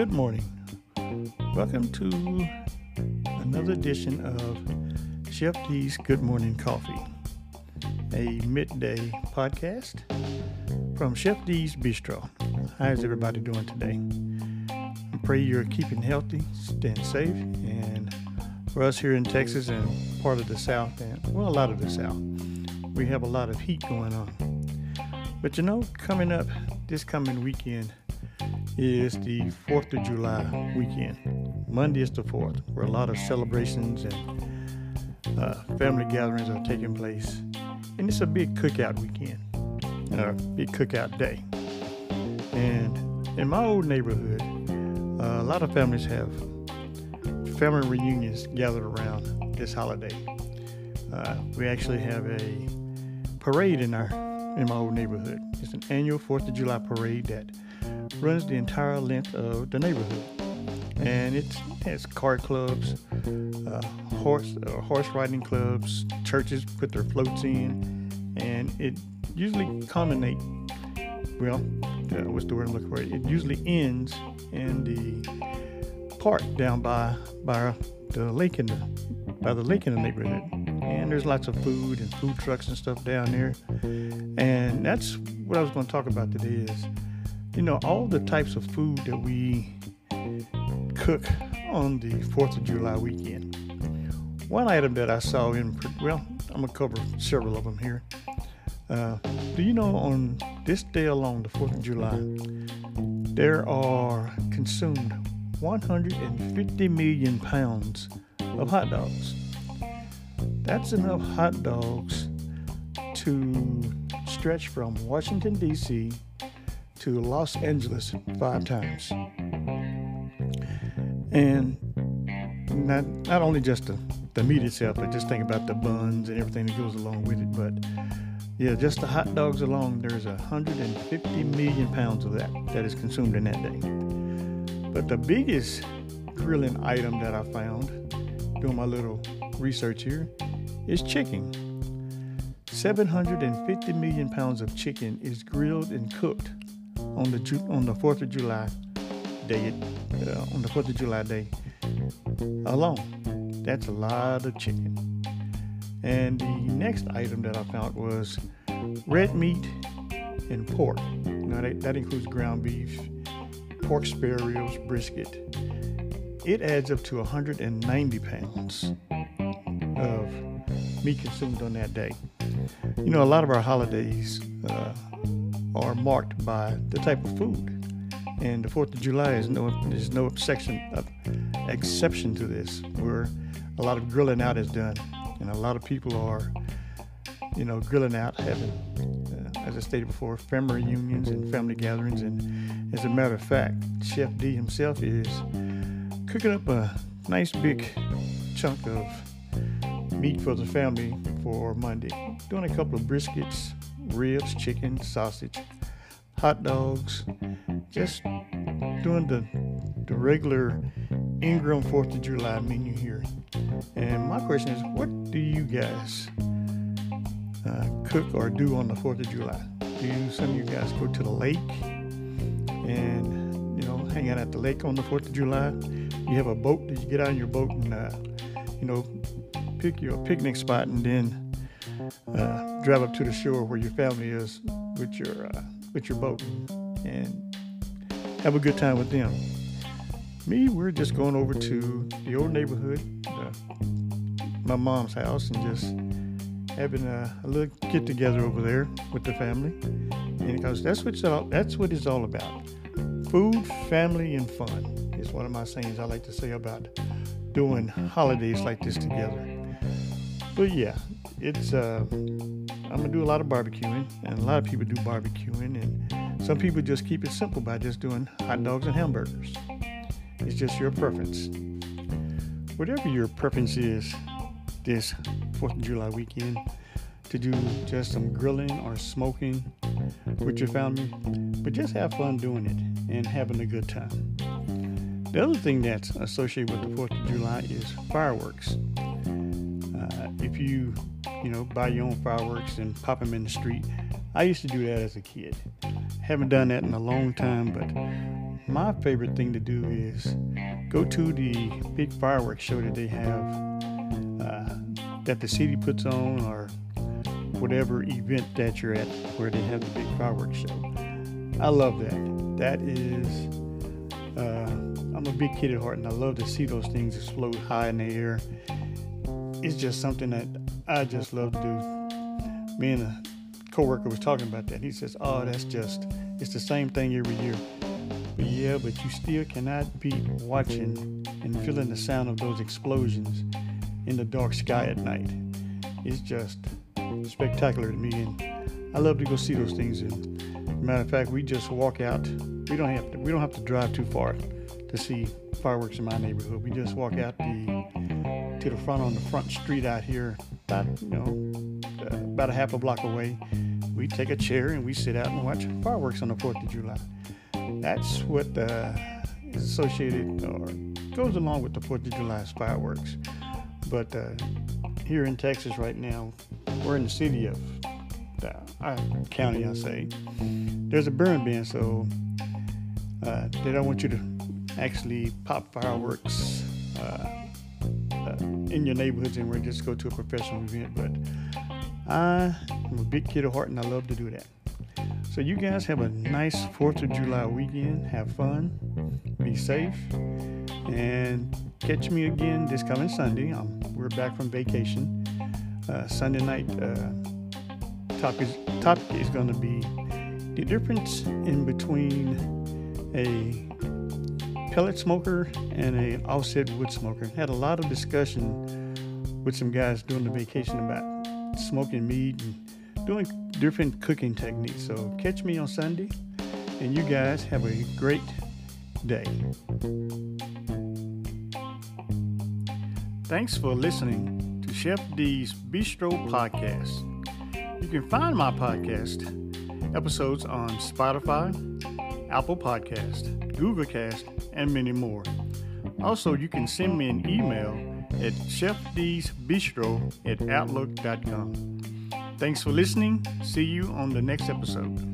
Good morning. Welcome to another edition of Chef D's Good Morning Coffee, a midday podcast from Chef D's Bistro. How's everybody doing today? I pray you're keeping healthy, staying safe, and for us here in Texas and part of the South, and well, a lot of the South, we have a lot of heat going on. But you know, coming up this coming weekend is the 4th of July weekend. Monday is the 4th, where a lot of celebrations and uh, family gatherings are taking place. And it's a big cookout weekend, a big cookout day. And in my old neighborhood, uh, a lot of families have family reunions gathered around this holiday. Uh, we actually have a parade in our in my old neighborhood. It's an annual Fourth of July parade that runs the entire length of the neighborhood, and it has car clubs, uh, horse uh, horse riding clubs, churches put their floats in, and it usually culminates. Well, uh, what's the word I'm looking for? It usually ends in the park down by by the lake in the by the lake in the neighborhood and there's lots of food and food trucks and stuff down there. And that's what I was going to talk about today is, you know, all the types of food that we cook on the 4th of July weekend. One item that I saw in, well, I'm going to cover several of them here. Uh, do you know on this day alone, the 4th of July, there are consumed 150 million pounds of hot dogs. That's enough hot dogs to stretch from Washington, D.C. to Los Angeles five times. And not, not only just the, the meat itself, but just think about the buns and everything that goes along with it. But yeah, just the hot dogs alone, there's 150 million pounds of that that is consumed in that day. But the biggest grilling item that I found doing my little research here is chicken. 750 million pounds of chicken is grilled and cooked on the on the 4th of July day uh, on the 4th of July day alone. That's a lot of chicken. And the next item that I found was red meat and pork. Now that, that includes ground beef, pork spare ribs, brisket. It adds up to 190 pounds of meat consumed on that day. You know, a lot of our holidays uh, are marked by the type of food, and the Fourth of July is no is no exception uh, exception to this, where a lot of grilling out is done, and a lot of people are, you know, grilling out, having, uh, as I stated before, family reunions and family gatherings, and as a matter of fact, Chef D himself is cooking up a nice big chunk of meat for the family for Monday. Doing a couple of briskets, ribs, chicken, sausage, hot dogs, just doing the the regular Ingram 4th of July menu here. And my question is, what do you guys uh, cook or do on the 4th of July? Do you, some of you guys go to the lake and, you know, hang out at the lake on the 4th of July? You have a boat that you get out on your boat and, uh, you know, pick your picnic spot and then uh, drive up to the shore where your family is with your uh, with your boat and have a good time with them. Me, we're just going over to the old neighborhood, uh, my mom's house, and just having a, a little get together over there with the family. And because that's what all, that's what it's all about. Food, family, and fun is one of my sayings I like to say about doing holidays like this together. But yeah, it's uh, I'm gonna do a lot of barbecuing, and a lot of people do barbecuing, and some people just keep it simple by just doing hot dogs and hamburgers. It's just your preference. Whatever your preference is, this Fourth of July weekend, to do just some grilling or smoking with your family, but just have fun doing it and having a good time. The other thing that's associated with the Fourth of July is fireworks if you, you know, buy your own fireworks and pop them in the street. I used to do that as a kid. Haven't done that in a long time, but my favorite thing to do is go to the big fireworks show that they have uh, that the city puts on or whatever event that you're at where they have the big fireworks show. I love that. That is, uh, I'm a big kid at heart and I love to see those things explode high in the air. It's just something that I just love to do. Me and a coworker was talking about that. He says, "Oh, that's just it's the same thing every year." But yeah, but you still cannot beat watching and feeling the sound of those explosions in the dark sky at night. It's just spectacular to me, and I love to go see those things. And matter of fact, we just walk out. We don't have to. We don't have to drive too far to see fireworks in my neighborhood. We just walk out the to the front on the front street out here, about you know, uh, about a half a block away. We take a chair and we sit out and watch fireworks on the Fourth of July. That's what uh, is associated or goes along with the Fourth of July fireworks. But uh, here in Texas right now, we're in the city of uh, county, I say. There's a burn ban, so uh, they don't want you to actually pop fireworks uh in your neighborhoods and we're just go to a professional event. But I'm a big kid at heart and I love to do that. So you guys have a nice 4th of July weekend. Have fun, be safe, and catch me again this coming Sunday. We're back from vacation. Uh, Sunday night uh, topic topic is going to be the difference in between a pellet smoker and a offset wood smoker. Had a lot of discussion with some guys during the vacation about smoking meat and doing different cooking techniques. So catch me on Sunday, and you guys have a great day. Thanks for listening to Chef D's Bistro Podcast. You can find my podcast episodes on Spotify, Apple Podcast, Google Cast, and many more. Also, you can send me an email at chefdsbistro at outlook.com. Thanks for listening. See you on the next episode.